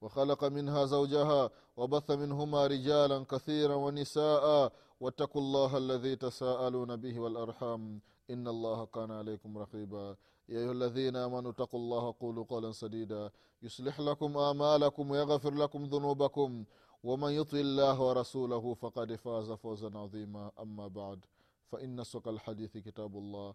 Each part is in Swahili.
وخلق منها زوجها وبث منهما رجالا كثيرا ونساء واتقوا الله الذي تساءلون به والأرحام. إن الله كان عليكم رقيبا. يا أيها الذين آمنوا اتقوا الله قولوا قولا سديدا. يصلح لكم آمالكم ويغفر لكم ذنوبكم. ومن يطع الله ورسوله فقد فاز فوزا عظيما. أما بعد فإن سق الحديث كتاب الله.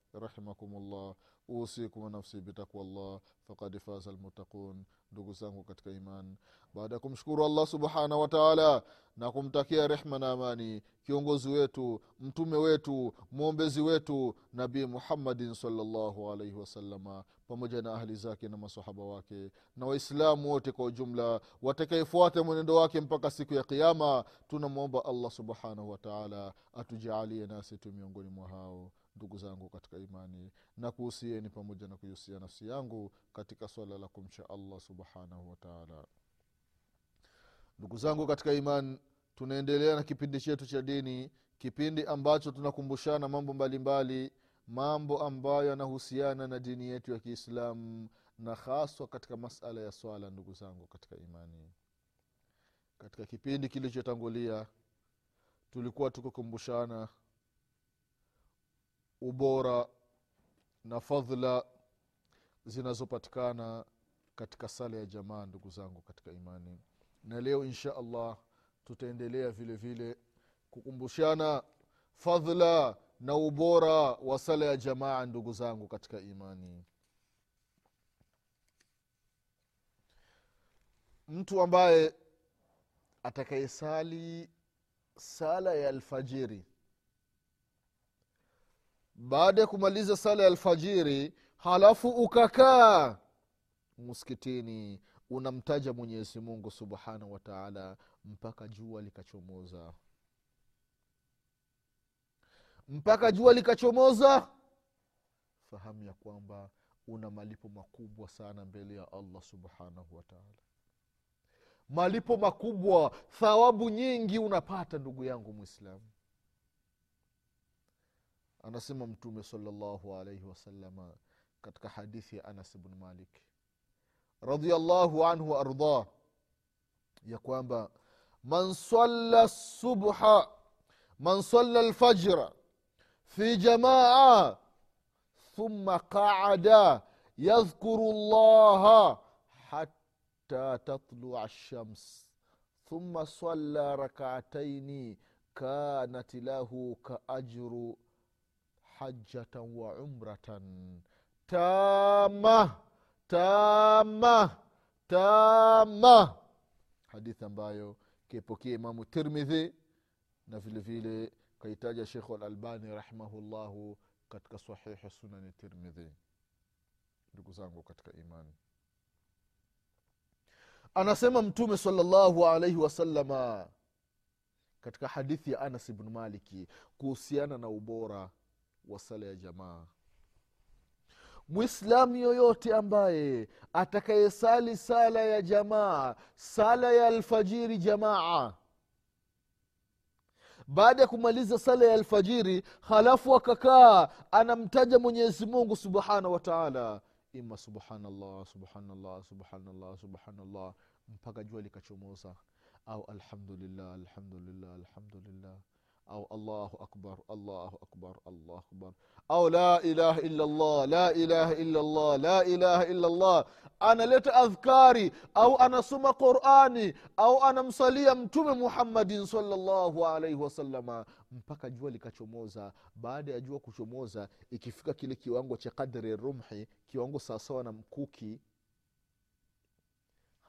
rahimakum llah usikum wanafsi bitakwa llah fakad faza lmuttaqun ndugu zangu katika iman baada ya kumshukuru allah subhanahu wataala na kumtakia rehma na amani kiongozi wetu mtume wetu mwombezi wetu nabii muhammadin salllahu alaihi wasalama pamoja na ahli zake na masahaba wake na waislamu wote kwa ujumla watakaefuata mwenendo wake mpaka siku ya kiama tunamwomba allah subhanahu wataala atujaalie nasi tu miongoni mwa hao ndugu zangu katika imani na kuhusieni pamoja na kuihusia nafsi yangu katika swala la kumcha allah subhanahu wataala ndugu zangu katika imani tunaendelea na kipindi chetu cha dini kipindi ambacho tunakumbushana mambo mbalimbali mbali, mambo ambayo yanahusiana na dini yetu ya kiislamu na haswa katika masala ya swala ndugu zangu katika imani. Katika kipindi kilichotangulia tulikuwa tukikumbushana ubora na fadhla zinazopatikana katika sala ya jamaa ndugu zangu katika imani. Na leo insha allah tutaendelea vile vile kukumbushana fadhla na ubora wa sala ya jamaa ndugu zangu katika imani. Mtu ambaye atakayesali sala ya alfajiri baada ya kumaliza sala ya alfajiri halafu ukakaa msikitini unamtaja mwenyezi mungu subhanahu wataala mpaka jua likachomoza. Mpaka jua likachomoza fahamu ya kwamba una malipo makubwa sana mbele ya allah subhanahu wataala malipo makubwa thawabu nyingi unapata ndugu yangu mwislamu anasema mtume salllahu alaihi wasalama katika hadithi ya anas bnu malik. Radiallahu anhu waardah ya kwamba man salla subha man salla lfajra fi jamaa thumma qaada yadhkuru llaha hatta tatlua lshams thumma salla rakataini kanat lahu kaajru hajatan wa umratan. Tama tama tama hadithi ambayo kaipokia imamu tirmidhi na vile vile kaitaja shekhu alalbani rahimahullahu katika sahihi sunani tirmidhi. Ndugu zangu katika imani. Anasema mtume salllahu alaihi wasalama katika hadithi ya anas bnu maliki kuhusiana na ubora wa sala ya jamaa. Mwislamu yoyote ambaye atakayesali sala ya jamaa sala ya alfajiri jamaa. Baada ya kumaliza sala ya alfajiri halafu akakaa anamtaja mwenyezi mungu subhanahu wataala ima subhanallah subhanallah subhanallah subhanallah mpaka jua likachomoza. Au alhamdulillah alhamdulillah alhamdulillah au allahu akbar allahu akbar allahu akbar. Au la ilaha illallah la ilaha illallah la ilaha illallah. Analeta adhkari au anasoma qurani au anamsalia mtume muhammadin salllahu alaihi wasalama mpaka jua likachomoza. Baada ya jua kuchomoza ikifika kile kiwango cha kadri rumhi kiwango sawasawa na mkuki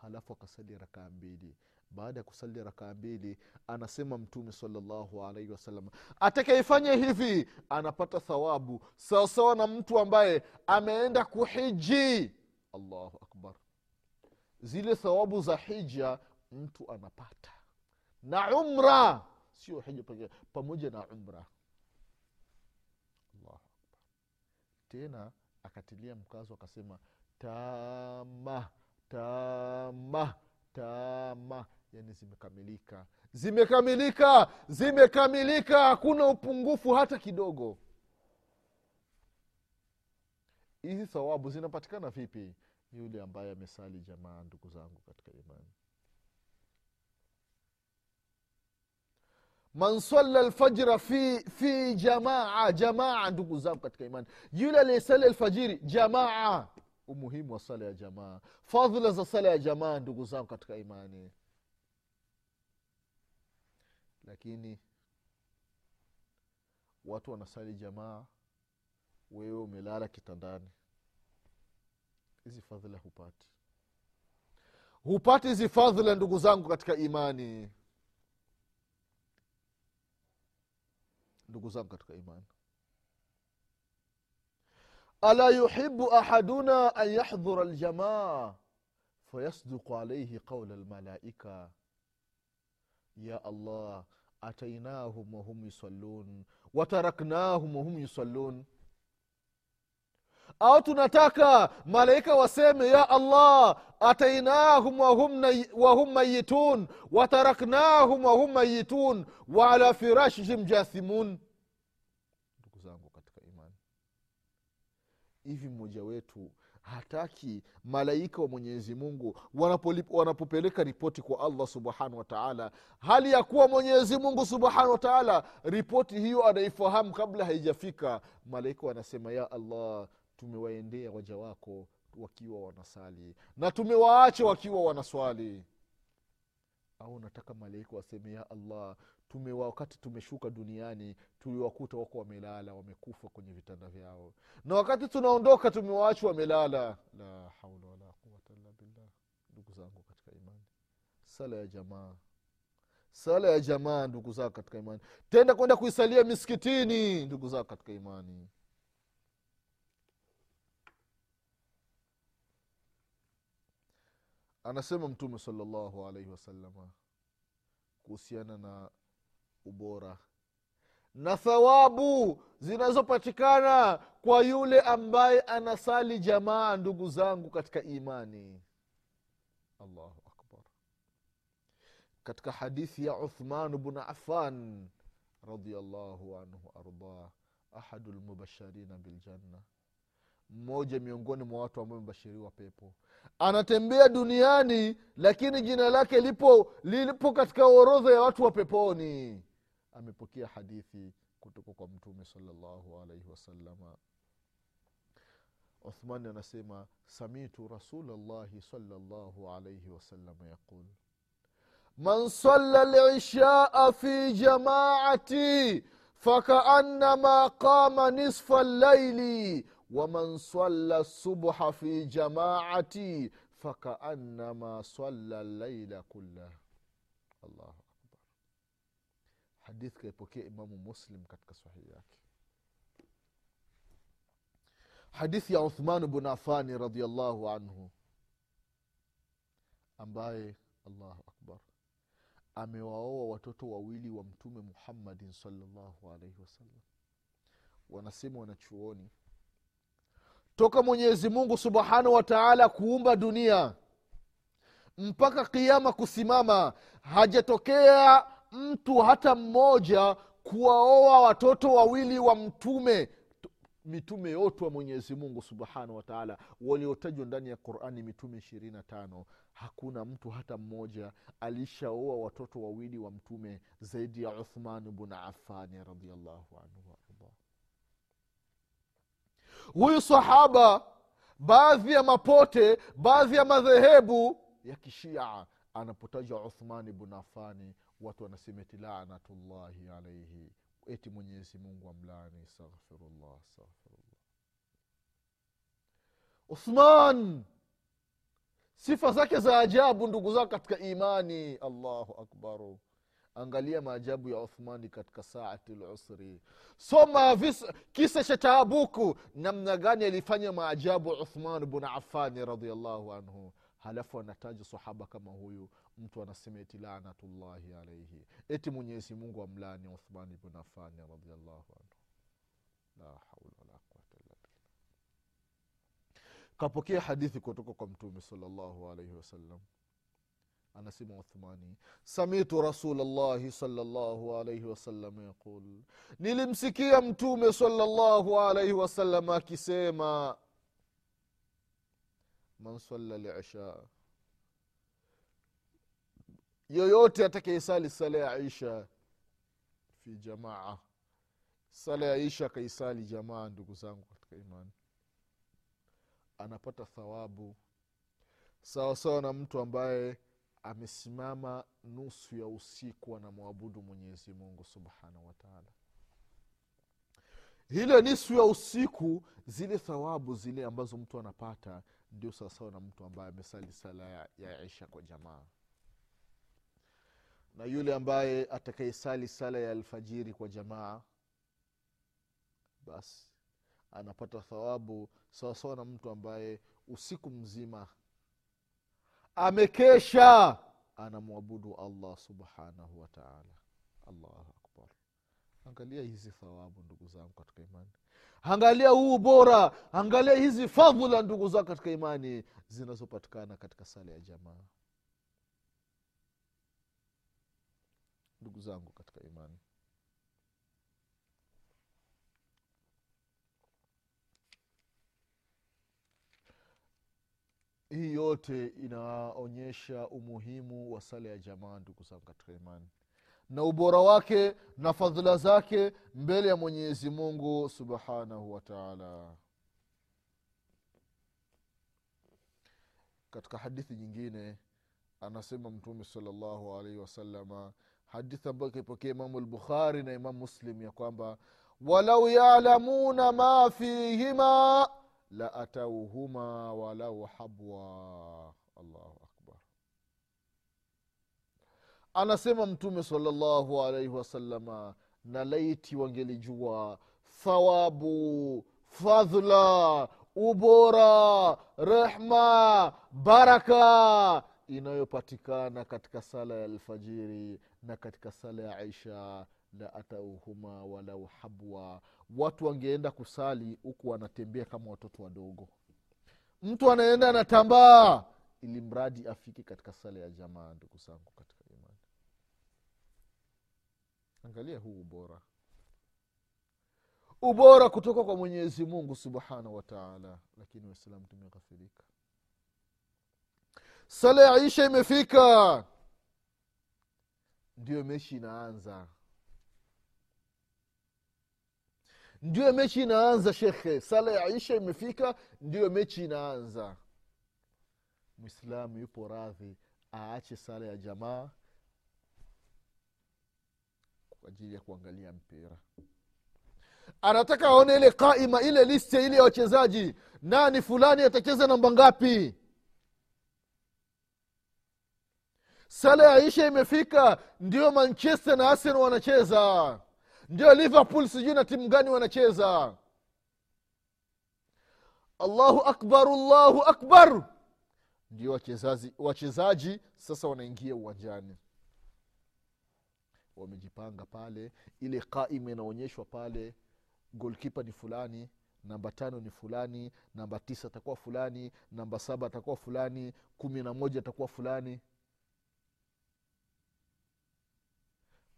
halafu akasali rakaa mbili. Baada ya kusali rakaa mbili anasema mtume salallahu alaihi wasallam atakaifanya hivi anapata thawabu sawasawa na mtu ambaye ameenda kuhiji. Allahu akbar. Zile thawabu za hija mtu anapata. Na umra sio hija pekee pamoja na umra. Allahu akbar. Tena akatilia mkazo akasema tama tama tama yani zimekamilika. Zimekamilika zimekamilika. Hakuna upungufu hata kidogo. Hizi thawabu zinapatikana vipi? Yule ambaye amesali jamaa ndugu zangu katika imani. Man salla lfajra fi, fi jamaa jamaa ndugu zangu katika imani. Yule aliyesali alfajiri jamaa umuhimu wa sala ya jamaa. Fadhila za sala ya jamaa ndugu zangu katika imani. Lakini watu wanasali jamaa wewe umelala kitandani. Hizi fadhila hupati. Hupati hizi fadhila ndugu zangu katika imani. Ndugu zangu katika imani ala yuhibu ahaduna an yahdhura ljamaa fayasduqu alaihi qaula lmalaika ya allah atainahum wahum yusallun wataraknahum wahum yusallun au tunataka malaika waseme ya allah atainahum wahum, nay- wahum mayitun wataraknahum wahum mayitun waala firashihim jathimun ndugu zangu katika imani hivi mmoja wetu hataki malaika wa mwenyezi mungu wanapopeleka ripoti kwa allah subhanahu wataala hali ya kuwa mwenyezi mungu subhanahu wataala ripoti hiyo anaifahamu kabla haijafika. Malaika wanasema ya allah tumewaendea waja wako wakiwa wanasali na tumewaacha wakiwa wanaswali au nataka malaika waseme ya allah tume wakati tumeshuka duniani tuliwakuta wako wamelala wamekufa kwenye vitanda vyao. Na wakati tunaondoka tumewaachwa wamelala. La haula wala quwata illa billah. Ndugu zangu katika imani sala ya jamaa sala ya jamaa ndugu zako katika imani. Tenda kwenda kuisalia miskitini ndugu zako katika imani anasema mtume salllahu alaihi wasalama kuhusiana na ubora na thawabu zinazopatikana kwa yule ambaye anasali jamaa ndugu zangu katika imani. Allahu akbar. Katika hadithi ya uthman bnu affan radiallahu anhu ardah ahadu lmubasharina biljanna mmoja miongoni mwa watu ambao wamebashiriwa pepo anatembea duniani lakini jina lake lipo lilipo katika orodha ya watu wa peponi. Amepokea hadithi kutoka kwa mtume salllahu alaihi wasalama uthmani anasema samitu rasulllahi salllahu alaihi wasalama yaqul man salla lishaa fi jamaati fakaannama qama nisfa llaili waman salla subha fi jamaati fakaannama salla llaila kullah allahu akbar. Hadithi kaipokea imamu muslim katika sahihi yake. Hadithi ya uthman bnu afani radiallahu anhu ambaye allahu akbar amewaoa watoto wawili wa mtume muhammadin salllahu alaihi wasallam. Wanasema wanachuoni toka mwenyezi mungu subhanahu wa taala kuumba dunia. Mpaka kiama kusimama hajatokea mtu hata mmoja kuwaoa watoto wawili wa mtume. Mitume yote wa mwenyezi mungu subhanahu wataala waliotajwa ndani ya qurani mitume ishirini na tano hakuna mtu hata mmoja alishaoa watoto wawili wa mtume zaidi ya uthman bnu afani radiallahu anhu huyu sahaba baadhi ya mapote baadhi ya madhehebu ya kishia anapotajwa uthmani bnu afani watu wanasemeti lanatullahi alaihi eti mwenyezi mungu amlani astaghfirullah astaghfirullah. Uthman sifa zake za ajabu ndugu zao katika imani allahu akbaru angalia maajabu ya uthmani katika saati lusri soma kisa cha taabuku. Namna gani alifanya maajabu uthman bnu afani radiallahu anhu. Halafu anataja sahaba kama huyu. Mtu anasema eti lanatullahi alaihi eti mwenyezi mungu amlani uthmani bnu afani radiallahu anhu. La haula wala quwata illa billah. Kapokea hadithi kutoka kwa mtume salllahu alaihi wasallam anasema uthmani samitu rasulllahi salllahu alaihi wasallam yaqul. Nilimsikia mtume salllahu alaihi wasallam akisema man salla lisha yoyote atakeisali sala ya isha fi jamaa sala ya isha akaisali jamaa ndugu zangu katika imani anapata thawabu. Sawasawa na mtu ambaye amesimama nusu ya usiku anamwabudu mwenyezi mungu subhanahu wataala ile nusu ya usiku zile thawabu zile ambazo mtu anapata ndio sawasawa na mtu ambaye amesali sala ya, isha kwa jamaa. Na yule ambaye atakayesali sala ya alfajiri kwa jamaa basi anapata thawabu sawasawa na mtu ambaye usiku mzima amekesha. Anamwabudu allah subhanahu wataala allahu akbar. Angalia hizi thawabu ndugu zangu katika imani. Angalia huu bora. Angalia hizi fadhula ndugu zangu katika imani zinazopatikana katika sala ya jamaa. Ndugu zangu katika imani hii yote inaonyesha umuhimu wa sala ya jamaa ndugu zangu katika imani. Na ubora wake na fadhila zake mbele ya mwenyezi mungu subhanahu wataala katika hadithi nyingine anasema mtume salllahu alaihi wasalama hadithi ambayo ikaipokea imamu lbukhari na imamu muslim ya kwamba walau yalamuna ma fihima la atauhuma walau habwa allahu akbar. Anasema mtume salllahu alaihi wasalama na laiti wangelijua thawabu fadhla ubora rehma baraka inayopatikana katika sala ya alfajiri na katika sala ya isha la atauhuma walau habwa watu wangeenda kusali huku wanatembea kama watoto wadogo. Mtu anaenda anatambaa ili mradi afike katika sala ya jamaa ndugu zangu katika imani. Angalia huu ubora. Ubora kutoka kwa mwenyezi mungu subhanahu wataala lakini waislamu tumeghafirika sala ya isha imefika. Ndiyo mechi inaanza ndiyo mechi inaanza shekhe. Sala ya isha imefika ndiyo mechi inaanza. Mwislamu yupo radhi aache sala ya jamaa kwa ajili ya kuangalia mpira. Anataka aone ile qaima ile liste ile ya wachezaji. Nani fulani atacheza namba ngapi? Sala ya isha imefika ndio manchester na arsenal wanacheza ndio liverpool sijui na timu gani wanacheza. Allahu akbar allahu akbar. Ndio wachezaji sasa wanaingia uwanjani. Wamejipanga pale ile kaima inaonyeshwa pale golkipa ni fulani namba tano ni fulani namba tisa atakuwa fulani namba saba atakuwa fulani kumi na moja atakuwa fulani.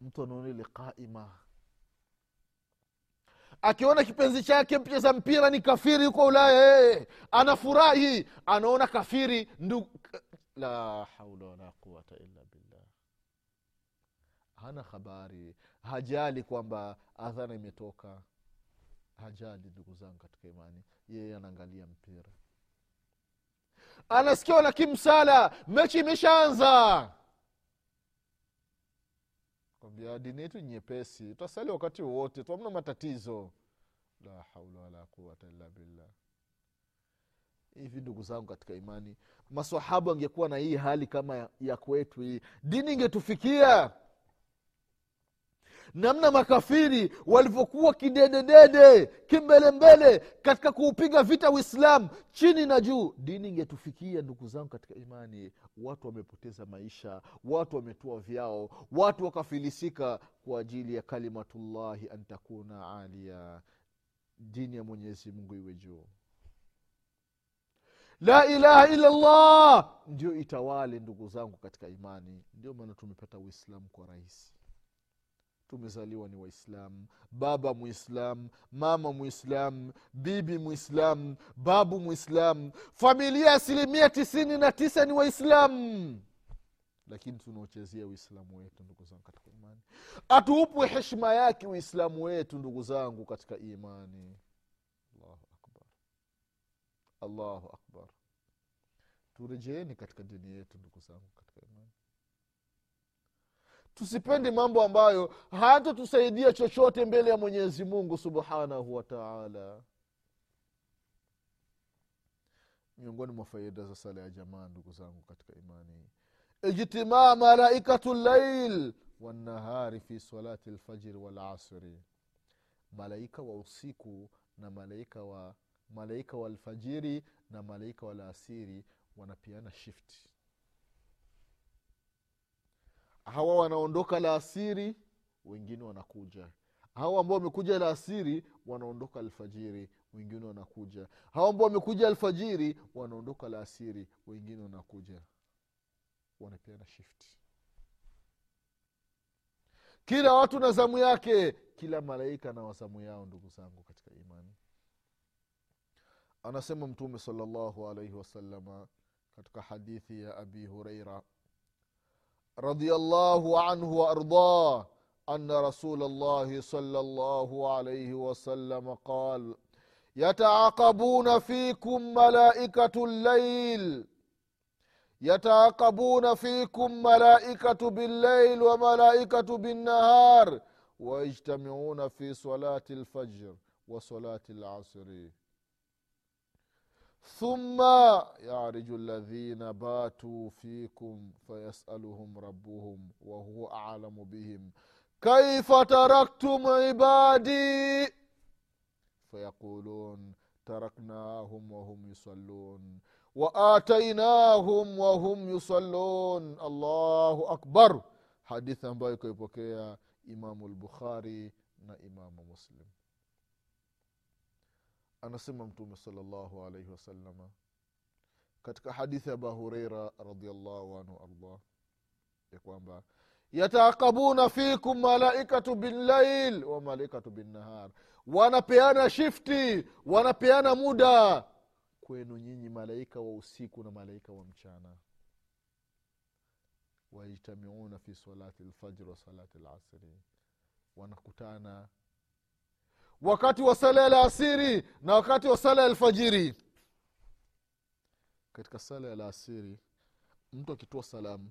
Mtu anaona ile kaima akiona kipenzi chake mcheza mpira ni kafiri huko ulaya hey, anafurahi. Anaona kafiri ndu la haula wala quwata illa billah. Hana habari hajali kwamba adhana imetoka. Hajali ndugu zangu katika imani. Yeye anaangalia mpira. Anasikia na kimsala mechi imeshaanza kwambia dini yetu nyepesi. Utasali wakati wowote twamna matatizo. La haula wala quwata illa billah. Hivi ndugu zangu katika imani masahabu angekuwa na hii hali kama ya, ya kwetu hii dini ingetufikia namna makafiri walivyokuwa kidededede kimbelembele katika kuupiga vita uislamu chini na juu. Dini ingetufikia ndugu zangu katika imani. Watu wamepoteza maisha watu wametua vyao watu wakafilisika kwa ajili ya kalimatullahi an takuna alia. Dini ya mwenyezi mungu iwe juu. La ilaha illa llah ndio itawale ndugu zangu katika imani. Ndio maana tumepata uislamu kwa rahisi tumezaliwa ni waislamu baba mwislamu mama mwislamu bibi mwislamu babu mwislamu familia asilimia tisini na tisa ni waislamu. Lakini tunaochezea uislamu wetu ndugu zangu katika imani. Atuupwe heshima yake uislamu wetu ndugu zangu katika imani. Allahu akbar. Allahu akbar. Turejeeni katika dini yetu ndugu zangu katika imani tusipende mambo ambayo hatatusaidia chochote mbele ya mwenyezi mungu subhanahu wataala miongoni mwa faida za sala ya jamaa ndugu zangu katika imani. Ijtimaa malaikatu llail wannahari fi salati lfajiri walasri malaika wa usiku na malaika wa malaika wa alfajiri na malaika wa alasiri wanapiana shifti hawa wanaondoka la asiri wengine wanakuja. Hawa ambao wamekuja la asiri wanaondoka alfajiri wengine wanakuja. Hawa ambao wamekuja alfajiri wanaondoka la asiri wengine wanakuja. Wanapeana shifti kila watu na zamu yake. Kila malaika na wazamu yao ndugu zangu katika imani. Anasema mtume salllahu alaihi wasalama katika hadithi ya abi hureira رضي الله عنه وأرضاه أن رسول الله صلى الله عليه وسلم قال يتعاقبون فيكم ملائكة الليل. يتعاقبون فيكم ملائكة بالليل وملائكة بالنهار. ويجتمعون في صلاة الفجر وصلاة العصر. ثم يعرج الذين باتوا فيكم فيسألهم ربهم وهو أعلم بهم. كيف تركتم عبادي؟ فيقولون تركناهم وهم يصلون وآتيناهم وهم يصلون. الله أكبر. حديث ambayo ikaipokea imamu lbukhari na imamu muslim anasema mtume salllahu alaihi wasalama katika hadithi ya abahureira radiallahu anhu ardah ya kwamba yataakabuna fikum malaikatu billail wa malaikatu binnahar wanapeana shifti wanapeana muda kwenu nyinyi malaika wa usiku na malaika wa mchana. Wayajtamiuna fi salati lfajri wa salati lasri wanakutana wakati wa sala ya alasiri na wakati wa sala ya alfajiri. Katika sala ya alasiri mtu akitoa salamu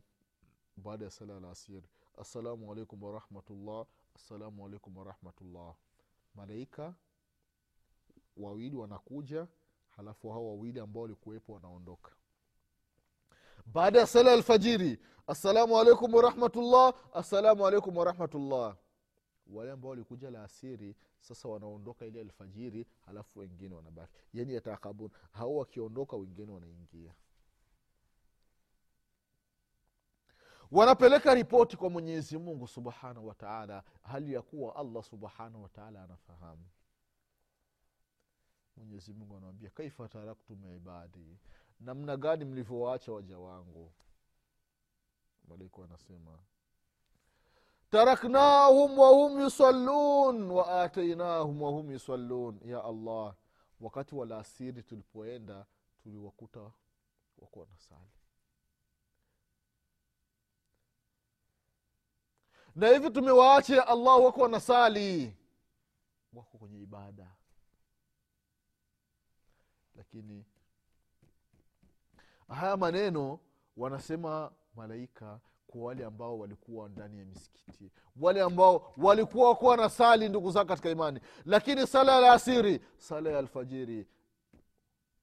baada ya sala ya alasiri assalamu alaikum warahmatullah assalamu alaikum warahmatullah malaika wawili wanakuja halafu hao wawili ambao walikuwepo wanaondoka. Baada ya sala alfajiri assalamu alaikum warahmatullah assalamu alaikum warahmatullah wale ambao walikuja la asiri sasa wanaondoka ile alfajiri halafu wengine wanabaki. Yani yatakabun hao wakiondoka wengine wanaingia. Wanapeleka ripoti kwa mwenyezi mungu subhanahu wataala hali ya kuwa allah subhanahu wataala anafahamu. Mwenyezi mungu anawambia kaifa taraktum ibadi? Namna gani mlivyowaacha waja wangu? Malaika wanasema taraknahum wahum yusallun waatainahum wahum yusallun. Ya allah wakati wa lasiri tulipoenda tuliwakuta wako wanasali na hivi tumewaache allah wako wanasali wako kwenye ibada. Lakini haya maneno wanasema malaika kwa wale ambao walikuwa ndani ya misikiti. Wale ambao walikuwa wakuwa na sali ndugu zao katika imani. Lakini sala ya asiri sala ya alfajiri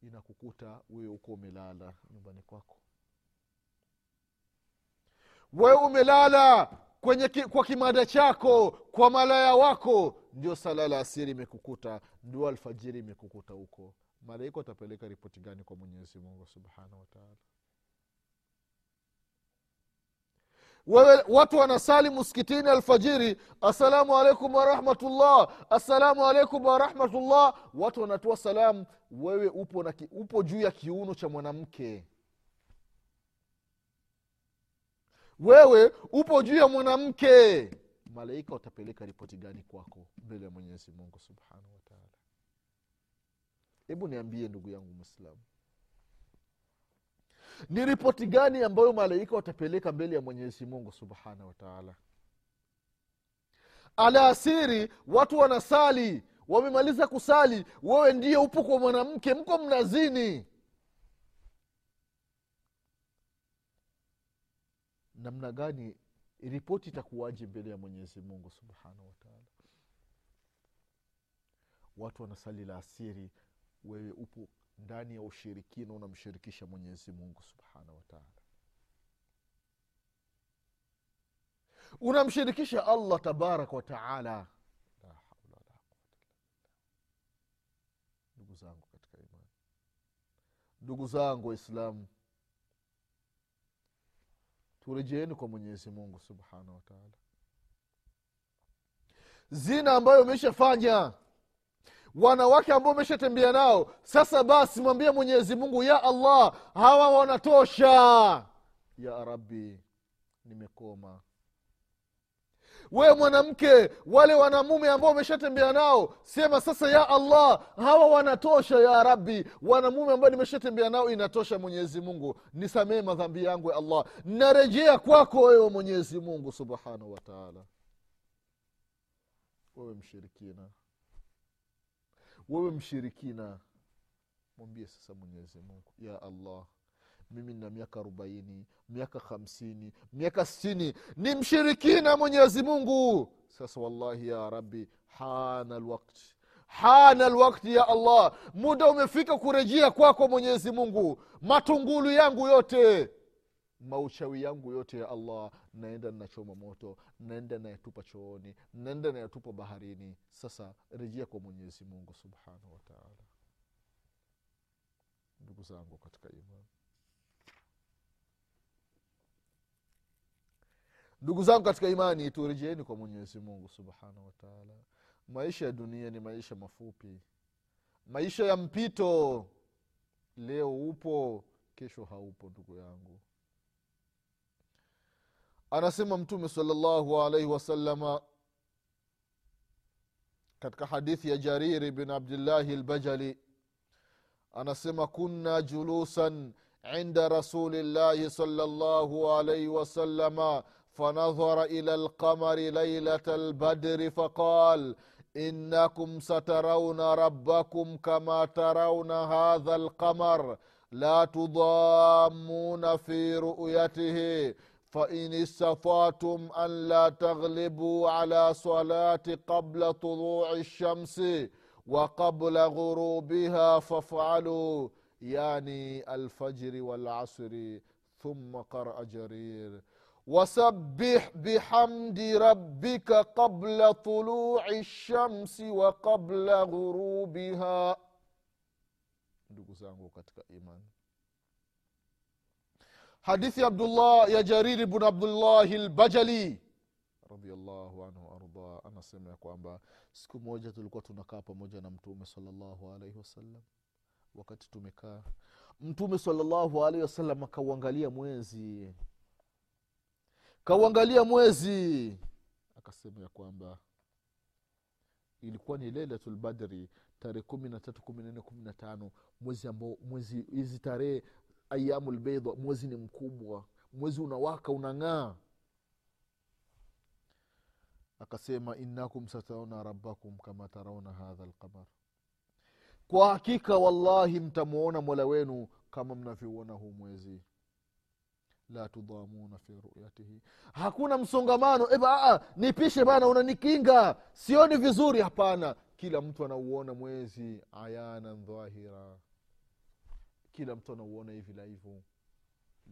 inakukuta wewe uko umelala nyumbani kwako. Wewe umelala kwenye ki, kwa kimada chako kwa malaya wako ndio sala la asiri imekukuta ndio alfajiri imekukuta huko. Malaika atapeleka ripoti gani kwa mwenyezi mungu subhanahu wataala wewe watu wanasali msikitini alfajiri assalamu alaikum warahmatullah assalamu alaikum warahmatullah watu wanatoa salamu wewe upo, na, upo juu ya kiuno cha mwanamke. Wewe upo juu ya mwanamke. Malaika watapeleka ripoti gani kwako mbele ya mwenyezi mungu subhanahu wataala hebu niambie ndugu yangu mwislamu ni ripoti gani ambayo malaika watapeleka mbele ya mwenyezi mungu subhanahu wataala alaasiri watu wanasali wamemaliza kusali wewe ndiye upo kwa mwanamke mko mnazini. Namna gani ripoti itakuwaje mbele ya mwenyezi mungu subhanahu wataala watu wanasali la asiri wewe upo ndani ya ushirikina unamshirikisha mwenyezi mungu subhanahu wataala unamshirikisha allah tabaraka wataala ndugu zangu katika imani. Ndugu zangu waislamu. Turejeeni kwa mwenyezi mungu subhanahu wataala zina ambayo umeshafanya wanawake ambao umeshatembea nao sasa basi mwambie mwenyezi mungu ya allah hawa wanatosha. Ya rabbi nimekoma. Wewe mwanamke wale wanamume ambao umeshatembea nao sema sasa ya allah hawa wanatosha ya rabbi. Wanamume ambao nimeshatembea nao inatosha mwenyezi mungu. Nisamee madhambi yangu ya allah. Narejea kwako wewe mwenyezi mungu subhanahu wataala wewe mshirikina wewe mshirikina mwambie sasa mwenyezi mungu. Ya allah mimi nina miaka arobaini miaka hamsini miaka sitini. Ni mshirikina mwenyezi mungu. Sasa wallahi ya rabbi hana lwakti. Hana lwakti ya allah. Muda umefika kurejea kwako mwenyezi mungu. Matungulu yangu yote mauchawi yangu yote ya allah naenda nachoma moto naenda nayatupa chooni naenda nayatupa baharini. Sasa rejea kwa mwenyezi mungu subhanahu wataala ndugu zangu katika imani. Ndugu zangu katika imani turejeeni kwa mwenyezi mungu subhanahu wataala maisha ya dunia ni maisha mafupi. Maisha ya mpito leo upo kesho haupo ndugu yangu anasema mtume salllahu alaihi wasalama katika hadithi ya jariri bin abdillahi lbajali anasema kunna julusan inda rasulillahi salllahu alaihi wasalama فنظر إلى القمر ليله البدر فقال انكم سترون ربكم كما ترون هذا القمر لا تضامون في رؤيته فان استطعتم ان لا تغلبوا على صلاه قبل طلوع الشمس وقبل غروبها فافعلوا يعني الفجر والعصر ثم قرأ جرير وسبح بحمد ربك قبل طلوع الشمس وقبل غروبها ndugu zangu katika imani hadithi abdullah ya jariri bn abdullahi lbajali radiallahu anhu arda anasema ya kwamba siku moja tulikuwa tunakaa pamoja na mtume salllahu alaihi wasallam wakati tumekaa mtume salllahu alaihi wasallam akauangalia mwezi. Kauangalia mwezi. Akasema ya kwamba ilikuwa ni leilatulbadri tarehe kumi na tatu kumi na nne kumi na tano mwezi ambao mwezi hizi tarehe ayamu lbeidha mwezi ni mkubwa. Mwezi unawaka unang'aa. Akasema innakum satarauna rabbakum kama tarauna hadha lqamar kwa hakika wallahi mtamwona mola wenu kama mnavyouona huu mwezi. La tudhamuna fi ruyatihi. Hakuna msongamano. Eba nipishe bana unanikinga. Sioni vizuri. Hapana. Kila mtu anauona mwezi ayanan dhahira kila mtu anauona hivi la hivyo.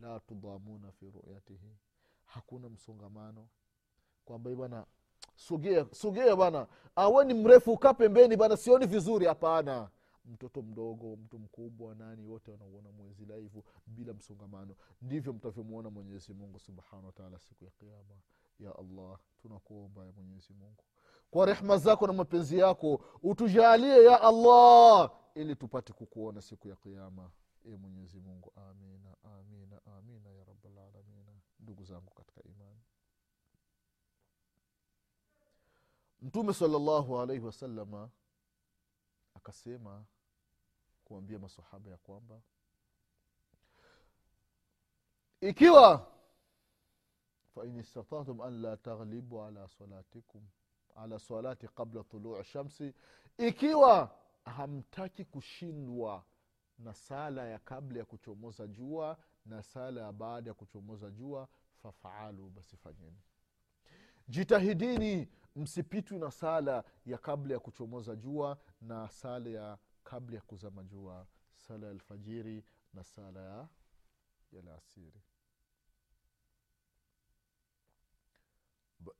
La tudhamuna fi ruyatihi. Hakuna msongamano. Kwamba bana sogea sogea bana awe ni mrefu ukaa pembeni bana sioni vizuri. Hapana. Mtoto mdogo mtu mkubwa nani wote wanauona mwezi laivu bila msongamano. Ndivyo mtavyomwona mwenyezi mungu subhanahu wataala siku ya kiama ya allah tunakuomba ya mwenyezi mungu. Kwa rehma zako na mapenzi yako utujalie ya allah ili tupate kukuona siku ya kiama e mwenyezi mungu amina amina amina ya rabalalamina ndugu zangu katika imani. Mtume salllahu alaihi wasalama akasema kuambia masahaba ya kwamba ikiwa fain istatatum an la taghlibu ala salatikum ala salati qabla tului shamsi ikiwa hamtaki kushindwa na sala ya kabla ya kuchomoza jua na sala ya baada ya kuchomoza jua fafaalu basi fanyeni. Jitahidini msipitwi na sala ya kabla ya kuchomoza jua na sala ya kabla ya kuzama jua sala ya alfajiri na sala ya yalasiri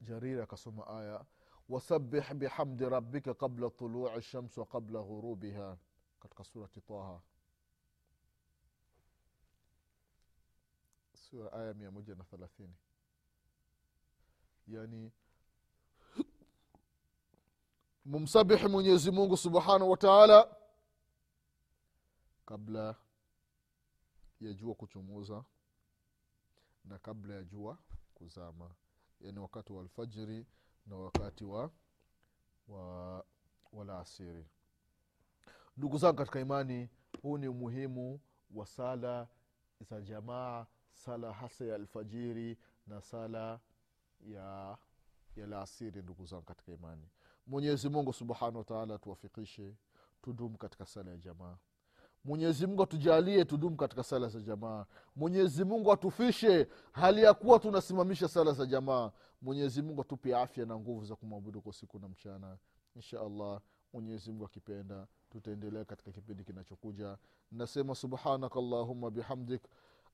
jariri akasoma aya wasabih bihamdi rabbika qabla tului shams wa qabla ghurubiha katika surati taha sura aya mia moja na thelathini. Yani mumsabihi mwenyezi mungu subhanahu wataala kabla ya jua kuchomoza na kabla ya jua kuzama. Yani wakati wa alfajiri na wakati wa wa walaasiri ndugu zangu katika imani huu ni umuhimu wa sala za jamaa sala hasa ya alfajiri na sala ya ya laasiri ndugu zangu katika imani. Mwenyezi mungu subhanahu wataala atuwafikishe tudumu katika sala ya jamaa. Mwenyezi mungu atujalie tudumu katika sala za jamaa. Mwenyezi mungu atufishe hali ya kuwa tunasimamisha sala za jamaa. Mwenyezi mungu atupe afya na nguvu za kumwabudu kwa siku na mchana. Insha allah mwenyezi mungu akipenda tutaendelea katika kipindi kinachokuja. Nasema subhanaka allahuma bihamdik